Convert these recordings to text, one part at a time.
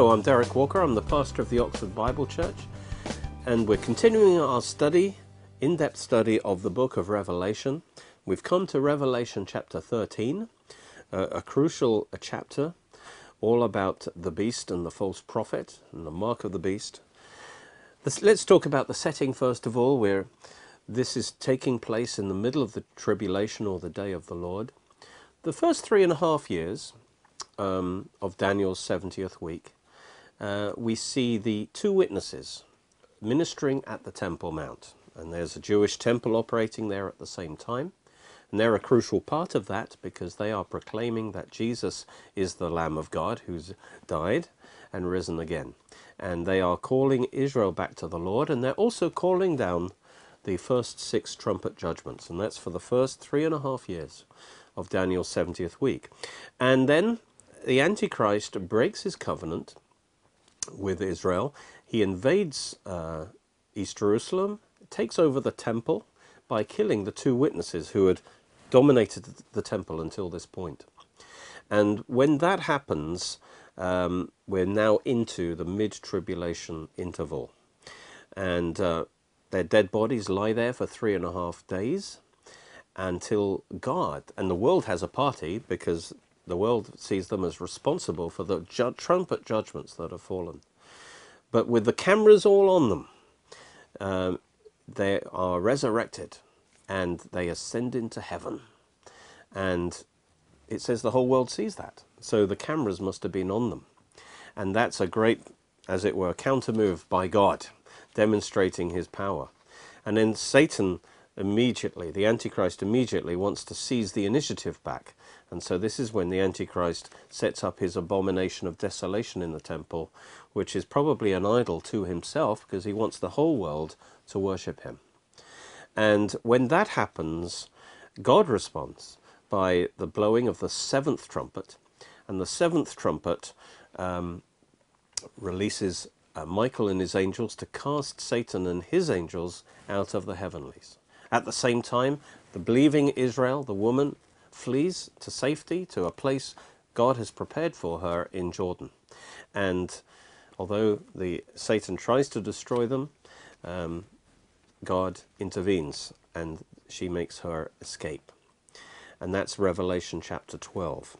Hello, I'm Derek Walker. I'm the pastor of the Oxford Bible Church, and we're continuing our study, in depth study of the book of Revelation. We've come to Revelation chapter 13, uh, a crucial a chapter all about the beast and the false prophet and the mark of the beast. Let's, let's talk about the setting first of all, where this is taking place in the middle of the tribulation or the day of the Lord. The first three and a half years um, of Daniel's 70th week, uh, we see the two witnesses ministering at the Temple Mount. And there's a Jewish temple operating there at the same time. And they're a crucial part of that because they are proclaiming that Jesus is the Lamb of God who's died and risen again. And they are calling Israel back to the Lord, and they're also calling down the first six trumpet judgments. And that's for the first three and a half years of Daniel's 70th week. And then the Antichrist breaks his covenant with Israel. He invades uh, East Jerusalem, takes over the temple by killing the two witnesses who had dominated the temple until this point. And when that happens, um, we're now into the mid-tribulation interval. And uh, their dead bodies lie there for three and a half days until God, and the world has a party because the world sees them as responsible for the ju trumpet judgments that have fallen. But with the cameras all on them, um, they are resurrected and they ascend into heaven. And it says the whole world sees that. So the cameras must have been on them. And that's a great, as it were, counter move by God, demonstrating his power. And then Satan immediately, the Antichrist immediately wants to seize the initiative back. And so this is when the Antichrist sets up his abomination of desolation in the temple, which is probably an idol to himself because he wants the whole world to worship him. And when that happens, God responds by the blowing of the seventh trumpet. And the seventh trumpet um, releases uh, Michael and his angels to cast Satan and his angels out of the heavenlies. At the same time, the believing Israel, the woman, flees to safety to a place God has prepared for her in Jordan. And although the Satan tries to destroy them, um, God intervenes and she makes her escape. And that's Revelation chapter 12.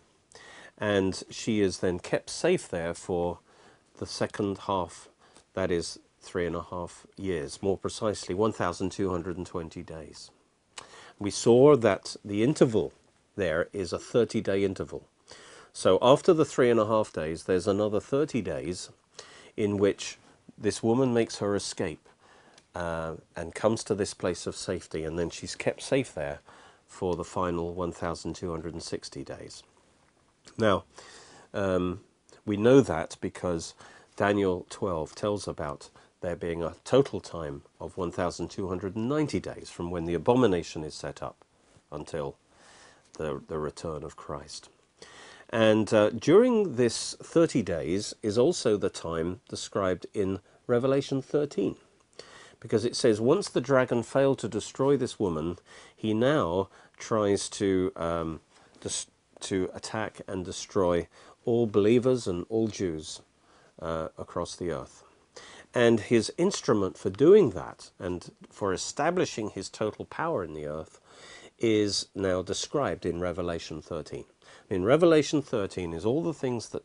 And she is then kept safe there for the second half, that is three and a half years, more precisely 1,220 days. We saw that the interval there is a 30 day interval. So after the three and a half days, there's another 30 days in which this woman makes her escape uh, and comes to this place of safety, and then she's kept safe there for the final 1,260 days. Now, um, we know that because Daniel 12 tells about there being a total time of 1,290 days from when the abomination is set up until the, the return of Christ. And uh, during this 30 days is also the time described in Revelation 13 because it says once the dragon failed to destroy this woman, he now tries to um, to attack and destroy all believers and all Jews uh, across the earth. And his instrument for doing that and for establishing his total power in the earth is now described in Revelation 13. In Revelation 13 is all the things that,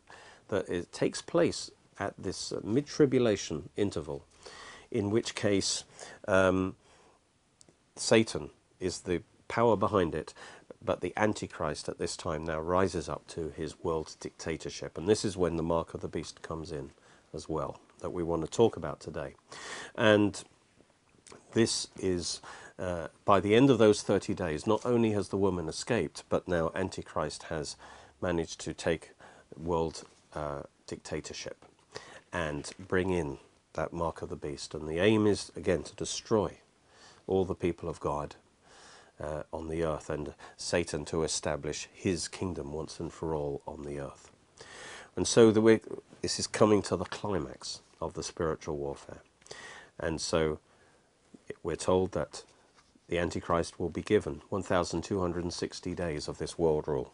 that it takes place at this uh, mid-tribulation interval in which case um, Satan is the power behind it, but the Antichrist at this time now rises up to his world dictatorship. And this is when the mark of the beast comes in as well, that we want to talk about today. And this is, uh, by the end of those 30 days, not only has the woman escaped, but now Antichrist has managed to take world uh, dictatorship and bring in that mark of the beast. And the aim is, again, to destroy all the people of God uh, on the earth and Satan to establish his kingdom once and for all on the earth. And so the this is coming to the climax of the spiritual warfare. And so we're told that the Antichrist will be given 1,260 days of this world rule.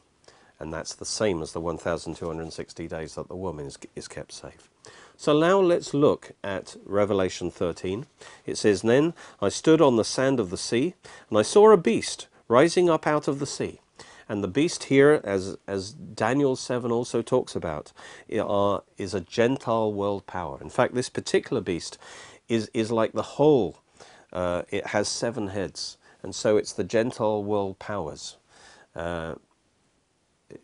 And that's the same as the 1,260 days that the woman is, is kept safe. So now let's look at Revelation 13. It says, Then I stood on the sand of the sea, and I saw a beast rising up out of the sea. And the beast here, as, as Daniel 7 also talks about, are, is a Gentile world power. In fact, this particular beast is, is like the whole, uh, it has seven heads. And so it's the Gentile world powers. Uh,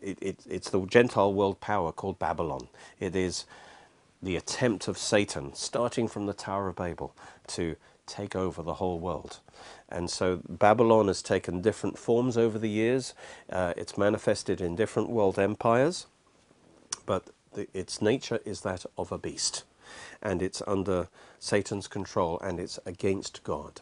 it, it, it's the Gentile world power called Babylon. It is the attempt of Satan, starting from the Tower of Babel, to take over the whole world. And so Babylon has taken different forms over the years. Uh, it's manifested in different world empires, but the, its nature is that of a beast. And it's under Satan's control and it's against God.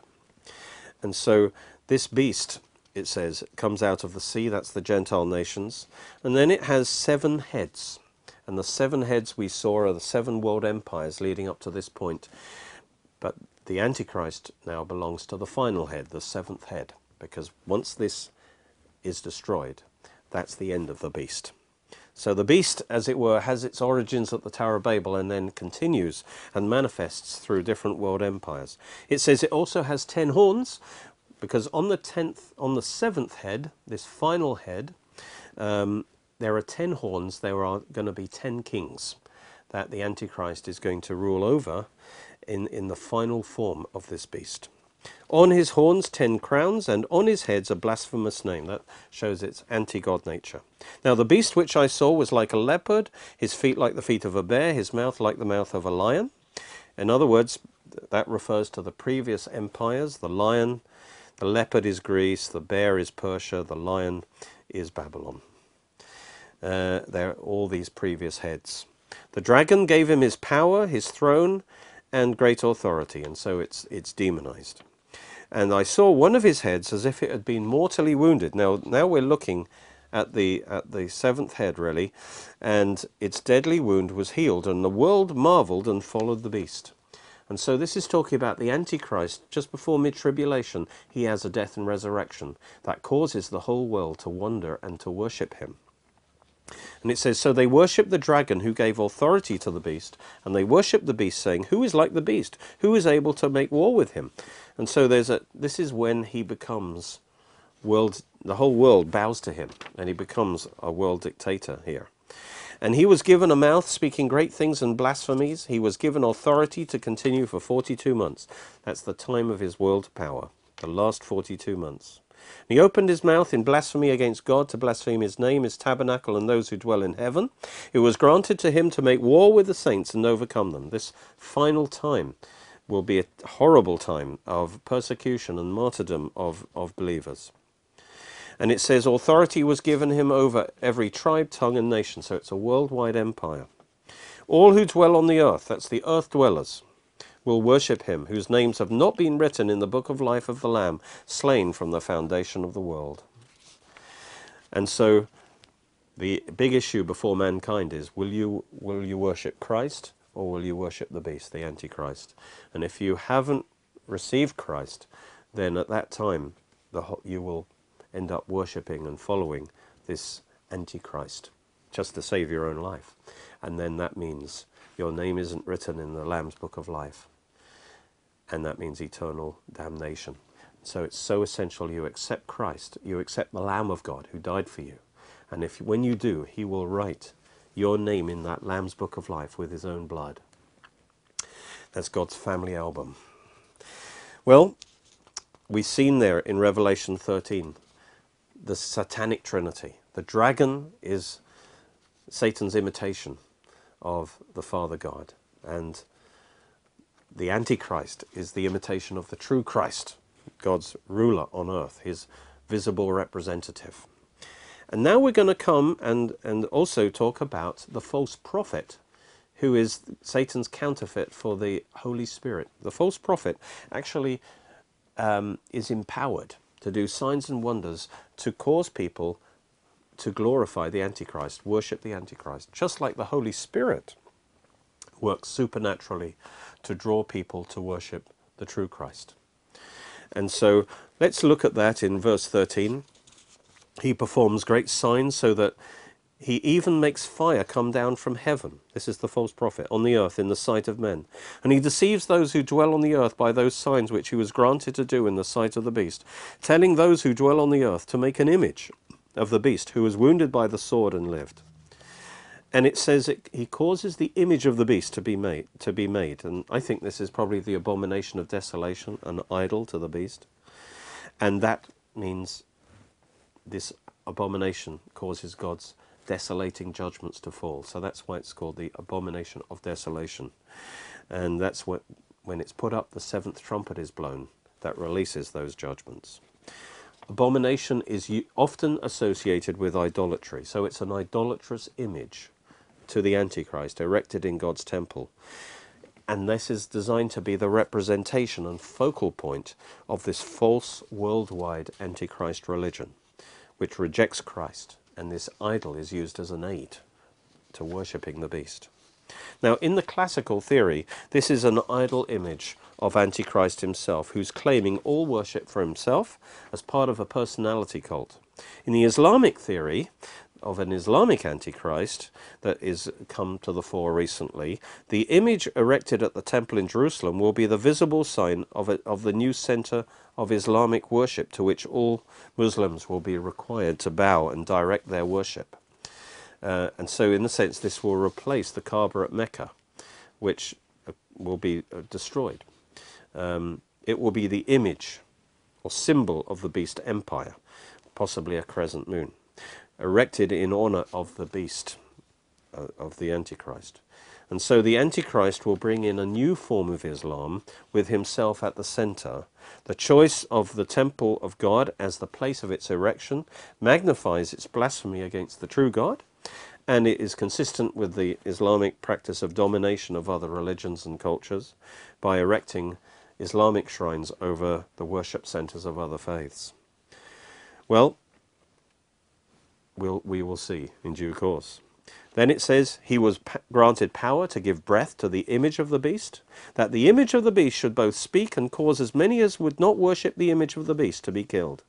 And so this beast, it says, comes out of the sea, that's the Gentile nations, and then it has seven heads. And the seven heads we saw are the seven world empires leading up to this point. But the Antichrist now belongs to the final head, the seventh head, because once this is destroyed, that's the end of the beast. So the beast, as it were, has its origins at the Tower of Babel and then continues and manifests through different world empires. It says it also has ten horns, because on the tenth, on the seventh head, this final head, um, there are ten horns. There are going to be ten kings that the Antichrist is going to rule over in, in the final form of this beast. On his horns, ten crowns, and on his heads, a blasphemous name. That shows its anti God nature. Now, the beast which I saw was like a leopard, his feet like the feet of a bear, his mouth like the mouth of a lion. In other words, that refers to the previous empires. The lion, the leopard is Greece, the bear is Persia, the lion is Babylon. Uh, they're all these previous heads. The dragon gave him his power, his throne, and great authority, and so it's, it's demonized. And I saw one of his heads as if it had been mortally wounded. Now, now we're looking at the, at the seventh head, really, and its deadly wound was healed, and the world marveled and followed the beast. And so this is talking about the Antichrist just before mid tribulation. He has a death and resurrection that causes the whole world to wonder and to worship him. And it says, So they worshipped the dragon who gave authority to the beast, and they worshipped the beast, saying, Who is like the beast? Who is able to make war with him? And so there's a this is when he becomes world the whole world bows to him, and he becomes a world dictator here. And he was given a mouth speaking great things and blasphemies. He was given authority to continue for 42 months. That's the time of his world power, the last 42 months. He opened his mouth in blasphemy against God to blaspheme his name, his tabernacle, and those who dwell in heaven. It was granted to him to make war with the saints and overcome them. This final time will be a horrible time of persecution and martyrdom of, of believers. And it says, authority was given him over every tribe, tongue, and nation. So it's a worldwide empire. All who dwell on the earth, that's the earth dwellers, will worship him, whose names have not been written in the book of life of the Lamb, slain from the foundation of the world. And so the big issue before mankind is will you, will you worship Christ or will you worship the beast, the Antichrist? And if you haven't received Christ, then at that time the, you will end up worshipping and following this Antichrist just to save your own life. And then that means your name isn't written in the Lamb's book of life and that means eternal damnation. So it's so essential you accept Christ, you accept the Lamb of God who died for you. And if when you do, he will write your name in that Lamb's book of life with his own blood. That's God's family album. Well, we've seen there in Revelation 13 the satanic trinity. The dragon is Satan's imitation of the Father God. And the Antichrist is the imitation of the true Christ, God's ruler on earth, his visible representative. And now we're going to come and, and also talk about the false prophet, who is Satan's counterfeit for the Holy Spirit. The false prophet actually um, is empowered to do signs and wonders to cause people to glorify the Antichrist, worship the Antichrist, just like the Holy Spirit works supernaturally to draw people to worship the true Christ. And so let's look at that in verse 13. He performs great signs so that He even makes fire come down from heaven. This is the false prophet on the earth in the sight of men. And he deceives those who dwell on the earth by those signs which he was granted to do in the sight of the beast, telling those who dwell on the earth to make an image of the beast who was wounded by the sword and lived. And it says it, he causes the image of the beast to be made to be made. And I think this is probably the abomination of desolation, an idol to the beast. And that means this abomination causes God's desolating judgments to fall. So that's why it's called the abomination of desolation. And that's what, when it's put up, the seventh trumpet is blown. That releases those judgments. Abomination is often associated with idolatry. So it's an idolatrous image to the Antichrist erected in God's temple. And this is designed to be the representation and focal point of this false worldwide Antichrist religion, which rejects Christ and this idol is used as an aid to worshipping the beast. Now, in the classical theory, this is an idol image of Antichrist himself, who's claiming all worship for himself as part of a personality cult. In the Islamic theory, of an Islamic Antichrist that is come to the fore recently, the image erected at the temple in Jerusalem will be the visible sign of, a, of the new center of Islamic worship to which all Muslims will be required to bow and direct their worship. Uh, and so, in a sense, this will replace the Kaaba at Mecca, which uh, will be uh, destroyed. Um, it will be the image or symbol of the beast empire, possibly a crescent moon erected in honor of the beast, uh, of the Antichrist. And so the Antichrist will bring in a new form of Islam with himself at the center. The choice of the temple of God as the place of its erection magnifies its blasphemy against the true God, and it is consistent with the Islamic practice of domination of other religions and cultures by erecting Islamic shrines over the worship centers of other faiths. Well, we'll, we will see in due course. Then it says, He was granted power to give breath to the image of the beast, that the image of the beast should both speak and cause as many as would not worship the image of the beast to be killed.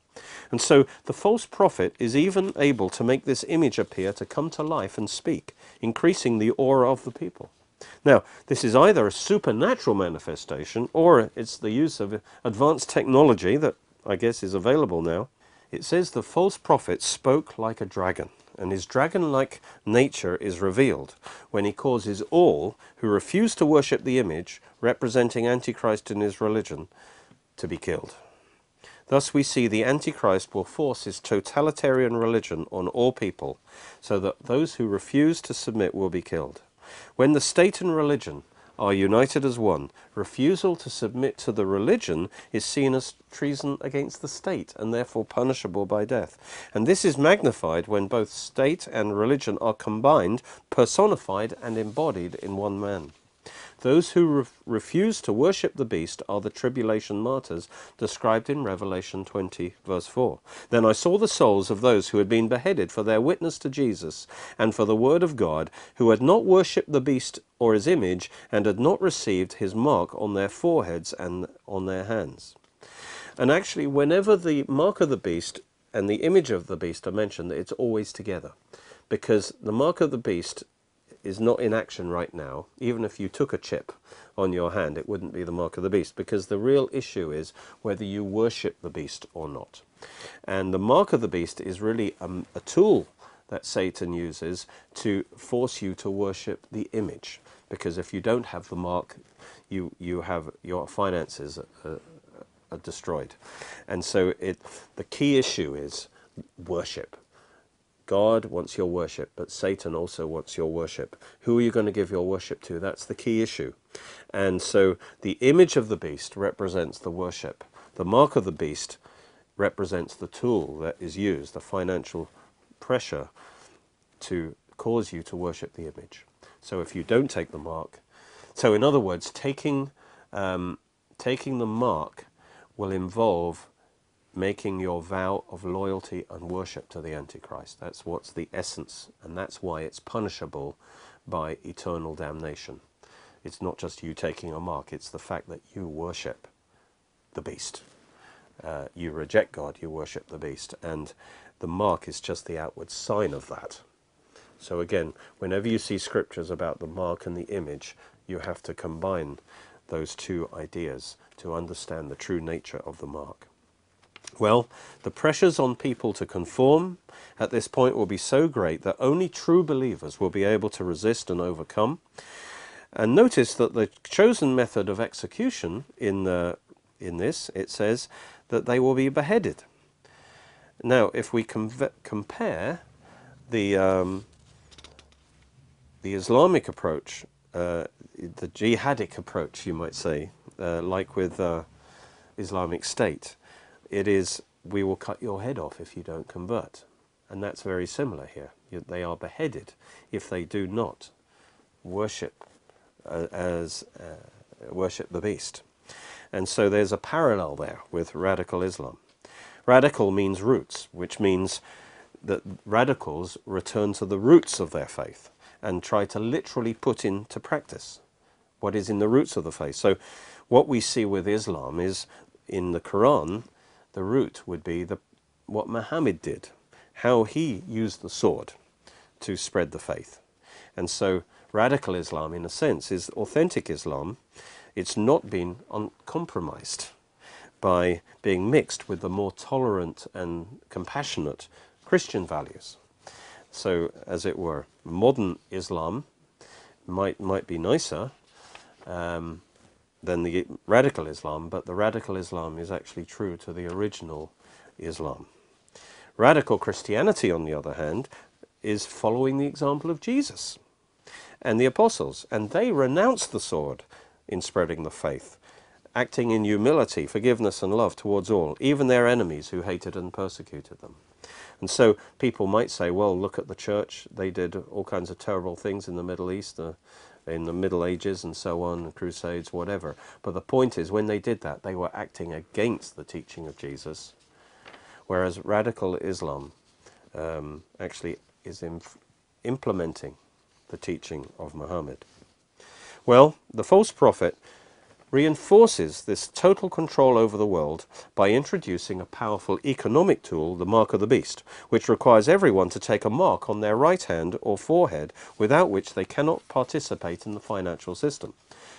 And so the false prophet is even able to make this image appear to come to life and speak, increasing the aura of the people. Now, this is either a supernatural manifestation or it's the use of advanced technology that I guess is available now it says the false prophet spoke like a dragon, and his dragon like nature is revealed when he causes all who refuse to worship the image representing Antichrist in his religion to be killed. Thus, we see the Antichrist will force his totalitarian religion on all people, so that those who refuse to submit will be killed. When the state and religion are united as one. Refusal to submit to the religion is seen as treason against the state and therefore punishable by death. And this is magnified when both state and religion are combined, personified, and embodied in one man. Those who re refuse to worship the beast are the tribulation martyrs described in Revelation 20, verse 4. Then I saw the souls of those who had been beheaded for their witness to Jesus and for the word of God, who had not worshipped the beast or his image, and had not received his mark on their foreheads and on their hands. And actually, whenever the mark of the beast and the image of the beast are mentioned, it's always together. Because the mark of the beast is not in action right now, even if you took a chip on your hand, it wouldn't be the mark of the beast, because the real issue is whether you worship the beast or not. And the mark of the beast is really a, a tool that Satan uses to force you to worship the image. Because if you don't have the mark, you, you have your finances are, are destroyed. And so it, the key issue is worship. God wants your worship, but Satan also wants your worship. Who are you going to give your worship to? That's the key issue. And so the image of the beast represents the worship. The mark of the beast represents the tool that is used, the financial pressure to cause you to worship the image. So if you don't take the mark, so in other words, taking um, taking the mark will involve making your vow of loyalty and worship to the Antichrist. That's what's the essence, and that's why it's punishable by eternal damnation. It's not just you taking a mark, it's the fact that you worship the beast. Uh, you reject God, you worship the beast, and the mark is just the outward sign of that. So again, whenever you see scriptures about the mark and the image, you have to combine those two ideas to understand the true nature of the mark. Well, the pressures on people to conform at this point will be so great that only true believers will be able to resist and overcome. And notice that the chosen method of execution in, the, in this, it says that they will be beheaded. Now, if we compare the, um, the Islamic approach, uh, the jihadic approach, you might say, uh, like with uh, Islamic State, it is we will cut your head off if you don't convert. And that's very similar here. They are beheaded if they do not worship uh, as uh, worship the beast. And so there's a parallel there with radical Islam. Radical means roots, which means that radicals return to the roots of their faith and try to literally put into practice what is in the roots of the faith. So what we see with Islam is in the Quran the root would be the, what Muhammad did, how he used the sword to spread the faith. And so radical Islam, in a sense, is authentic Islam. It's not been compromised by being mixed with the more tolerant and compassionate Christian values. So, as it were, modern Islam might might be nicer, um, than the radical Islam, but the radical Islam is actually true to the original Islam. Radical Christianity, on the other hand, is following the example of Jesus and the apostles, and they renounced the sword in spreading the faith, acting in humility, forgiveness, and love towards all, even their enemies who hated and persecuted them. And so people might say, well, look at the church. They did all kinds of terrible things in the Middle East. In the Middle Ages and so on, Crusades, whatever. But the point is, when they did that, they were acting against the teaching of Jesus, whereas radical Islam um, actually is implementing the teaching of Muhammad. Well, the false prophet reinforces this total control over the world by introducing a powerful economic tool, the mark of the beast, which requires everyone to take a mark on their right hand or forehead, without which they cannot participate in the financial system.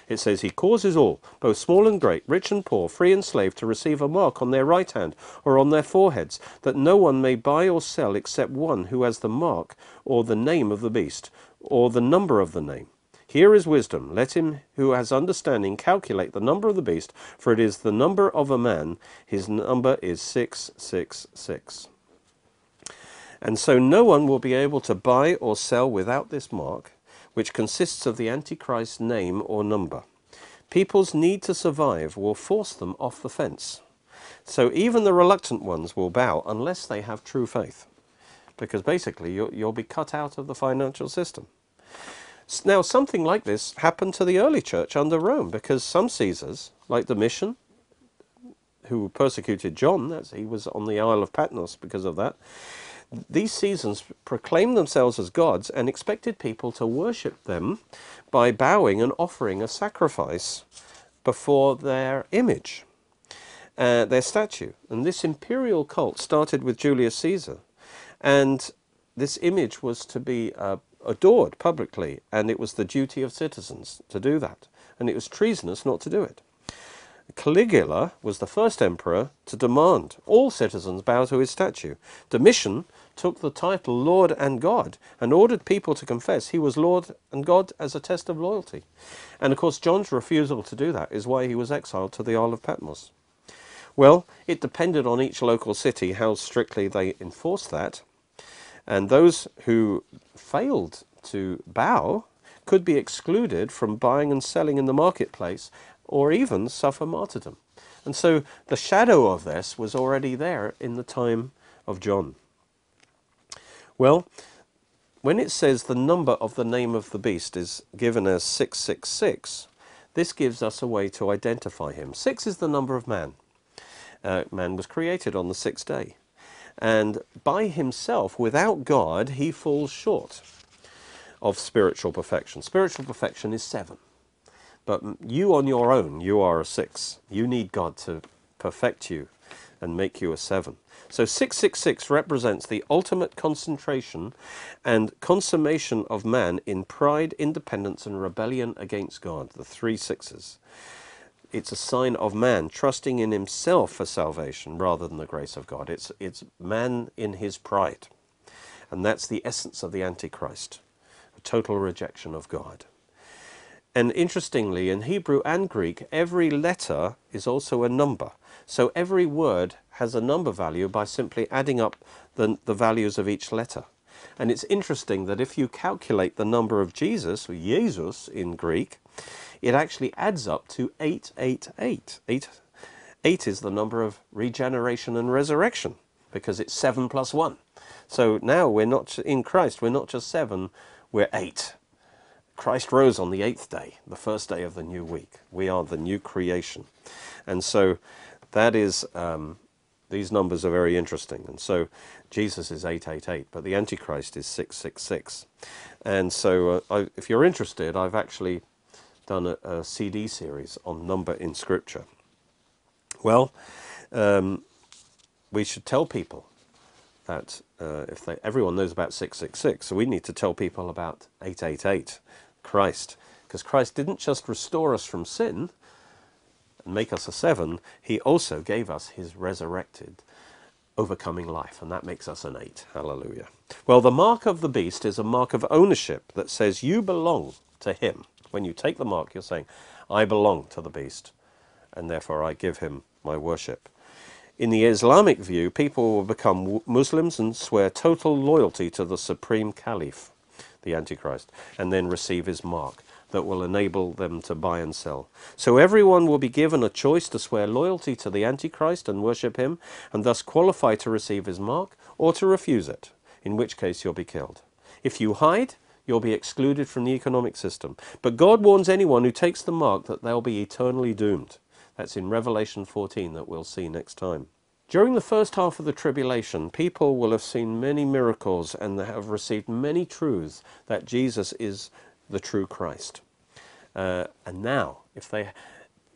It says, He causes all, both small and great, rich and poor, free and slave, to receive a mark on their right hand or on their foreheads, that no one may buy or sell except one who has the mark or the name of the beast, or the number of the name. Here is wisdom. Let him who has understanding calculate the number of the beast, for it is the number of a man. His number is 666. And so no one will be able to buy or sell without this mark, which consists of the Antichrist's name or number. People's need to survive will force them off the fence. So even the reluctant ones will bow unless they have true faith. Because basically you'll, you'll be cut out of the financial system. Now, something like this happened to the early church under Rome because some Caesars, like Domitian, who persecuted John, as he was on the Isle of Patmos because of that, these Caesars proclaimed themselves as gods and expected people to worship them by bowing and offering a sacrifice before their image, uh, their statue. And this imperial cult started with Julius Caesar. And this image was to be uh, adored publicly, and it was the duty of citizens to do that. And it was treasonous not to do it. Caligula was the first emperor to demand all citizens bow to his statue. Domitian took the title Lord and God and ordered people to confess he was Lord and God as a test of loyalty. And of course, John's refusal to do that is why he was exiled to the Isle of Patmos. Well, it depended on each local city how strictly they enforced that. And those who failed to bow could be excluded from buying and selling in the marketplace or even suffer martyrdom. And so the shadow of this was already there in the time of John. Well, when it says the number of the name of the beast is given as 666, this gives us a way to identify him. Six is the number of man. Uh, man was created on the sixth day. And by himself, without God, he falls short of spiritual perfection. Spiritual perfection is seven. But you on your own, you are a six. You need God to perfect you and make you a seven. So 666 represents the ultimate concentration and consummation of man in pride, independence, and rebellion against God, the three sixes. It's a sign of man trusting in himself for salvation rather than the grace of God. It's, it's man in his pride. And that's the essence of the Antichrist a total rejection of God. And interestingly, in Hebrew and Greek, every letter is also a number. So every word has a number value by simply adding up the, the values of each letter. And it's interesting that if you calculate the number of Jesus, or Jesus in Greek, it actually adds up to 888. Eight, eight is the number of regeneration and resurrection because it's 7 plus 1. So now we're not in Christ, we're not just 7, we're 8. Christ rose on the eighth day, the first day of the new week. We are the new creation. And so that is, um, these numbers are very interesting. And so Jesus is 888, but the Antichrist is 666. And so uh, I, if you're interested, I've actually done a, a, CD series on number in Scripture. Well, um, we should tell people that uh, if they, everyone knows about 666, so we need to tell people about 888. Christ. Because Christ didn't just restore us from sin and make us a seven, he also gave us his resurrected, overcoming life, and that makes us an eight. Hallelujah. Well, the mark of the beast is a mark of ownership that says you belong to him. When you take the mark, you're saying, I belong to the beast, and therefore I give him my worship. In the Islamic view, people will become Muslims and swear total loyalty to the supreme caliph the Antichrist, and then receive his mark that will enable them to buy and sell. So everyone will be given a choice to swear loyalty to the Antichrist and worship him, and thus qualify to receive his mark, or to refuse it, in which case you'll be killed. If you hide, you'll be excluded from the economic system. But God warns anyone who takes the mark that they'll be eternally doomed. That's in Revelation 14 that we'll see next time. During the first half of the tribulation, people will have seen many miracles and they have received many truths that Jesus is the true Christ. Uh, and now, if they,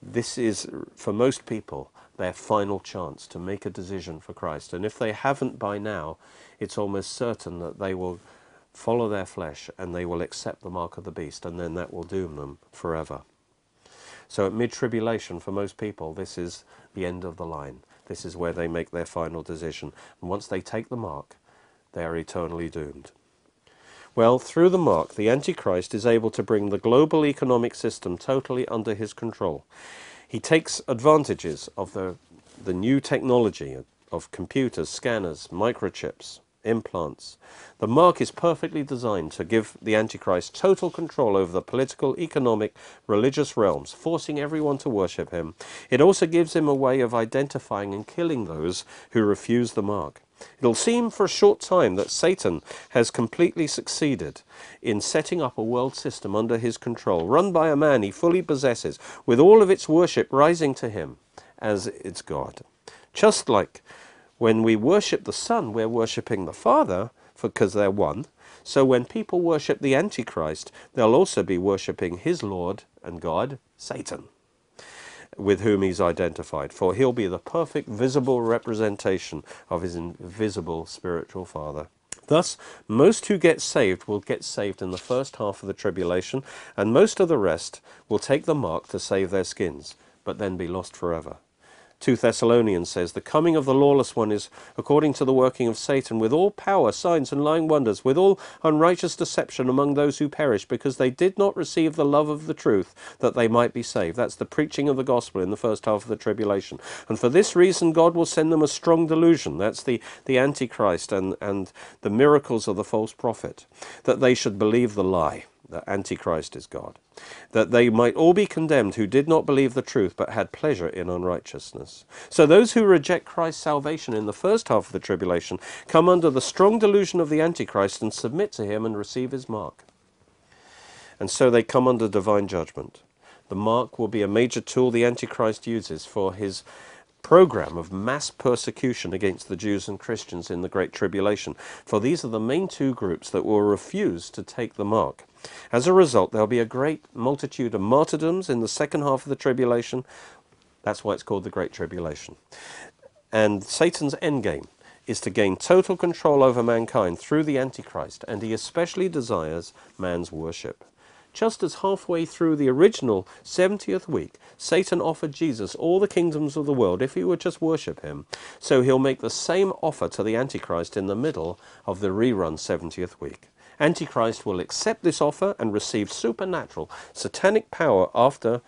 this is for most people their final chance to make a decision for Christ. And if they haven't by now, it's almost certain that they will follow their flesh and they will accept the mark of the beast, and then that will doom them forever. So at mid tribulation, for most people, this is the end of the line. This is where they make their final decision. And once they take the mark, they are eternally doomed. Well, through the mark, the Antichrist is able to bring the global economic system totally under his control. He takes advantages of the, the new technology of computers, scanners, microchips, implants. The mark is perfectly designed to give the Antichrist total control over the political, economic, religious realms, forcing everyone to worship him. It also gives him a way of identifying and killing those who refuse the mark. It'll seem for a short time that Satan has completely succeeded in setting up a world system under his control, run by a man he fully possesses, with all of its worship rising to him as its God. Just like when we worship the Son, we're worshipping the Father because they're one. So when people worship the Antichrist, they'll also be worshipping his Lord and God, Satan, with whom he's identified. For he'll be the perfect visible representation of his invisible spiritual Father. Thus, most who get saved will get saved in the first half of the tribulation, and most of the rest will take the mark to save their skins, but then be lost forever. 2 Thessalonians says, The coming of the lawless one is according to the working of Satan, with all power, signs, and lying wonders, with all unrighteous deception among those who perish, because they did not receive the love of the truth, that they might be saved. That's the preaching of the gospel in the first half of the tribulation. And for this reason, God will send them a strong delusion. That's the, the Antichrist and, and the miracles of the false prophet, that they should believe the lie that Antichrist is God, that they might all be condemned who did not believe the truth but had pleasure in unrighteousness. So those who reject Christ's salvation in the first half of the tribulation come under the strong delusion of the Antichrist and submit to him and receive his mark. And so they come under divine judgment. The mark will be a major tool the Antichrist uses for his program of mass persecution against the Jews and Christians in the Great Tribulation, for these are the main two groups that will refuse to take the mark. As a result, there'll be a great multitude of martyrdoms in the second half of the tribulation. That's why it's called the Great Tribulation. And Satan's endgame is to gain total control over mankind through the Antichrist, and he especially desires man's worship. Just as halfway through the original 70th week, Satan offered Jesus all the kingdoms of the world if he would just worship him, so he'll make the same offer to the Antichrist in the middle of the rerun 70th week. Antichrist will accept this offer and receive supernatural, satanic power after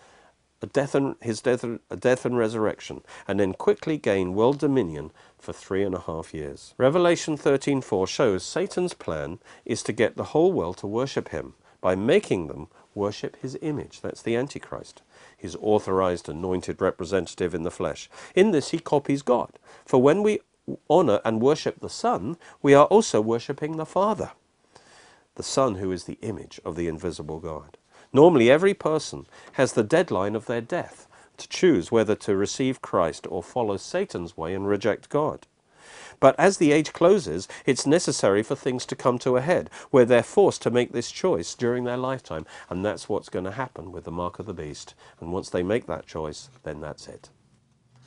a death and, his death, death and resurrection, and then quickly gain world dominion for three and a half years. Revelation 13:4 shows Satan's plan is to get the whole world to worship him by making them worship his image. That's the Antichrist, his authorized, anointed representative in the flesh. In this, he copies God. For when we honor and worship the Son, we are also worshiping the Father, the Son who is the image of the invisible God. Normally, every person has the deadline of their death to choose whether to receive Christ or follow Satan's way and reject God. But as the age closes, it's necessary for things to come to a head, where they're forced to make this choice during their lifetime. And that's what's going to happen with the mark of the beast. And once they make that choice, then that's it.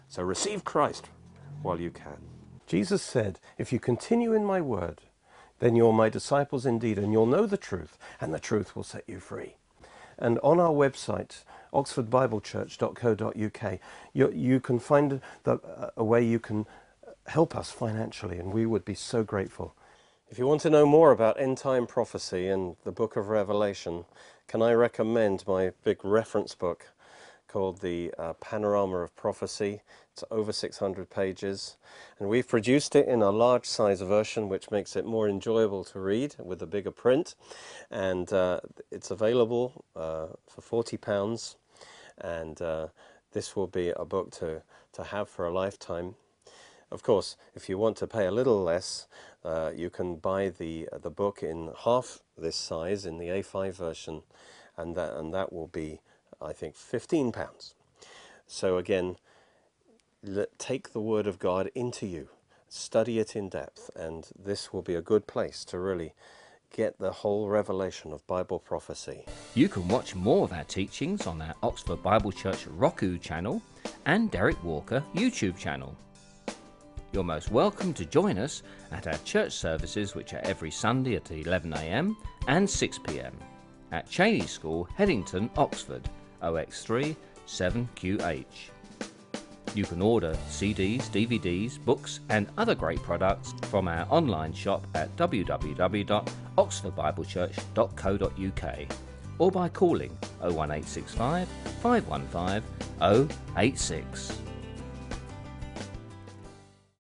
So receive Christ while you can. Jesus said, If you continue in my word, then you're my disciples indeed, and you'll know the truth, and the truth will set you free. And on our website, oxfordbiblechurch.co.uk, you, you can find the, a way you can help us financially, and we would be so grateful. If you want to know more about end time prophecy and the book of Revelation, can I recommend my big reference book called The uh, Panorama of Prophecy? It's over 600 pages, and we've produced it in a large size version, which makes it more enjoyable to read with a bigger print. And uh, it's available uh, for £40, and uh, this will be a book to, to have for a lifetime. Of course, if you want to pay a little less, uh, you can buy the uh, the book in half this size in the A5 version, and that and that will be, I think, fifteen pounds. So again, let, take the Word of God into you, study it in depth, and this will be a good place to really get the whole revelation of Bible prophecy. You can watch more of our teachings on our Oxford Bible Church Roku channel and Derek Walker YouTube channel. You're most welcome to join us at our church services, which are every Sunday at 11am and 6pm at Cheney School, Headington, Oxford, OX3 7QH. You can order CDs, DVDs, books, and other great products from our online shop at www.oxfordbiblechurch.co.uk or by calling 01865 515 086.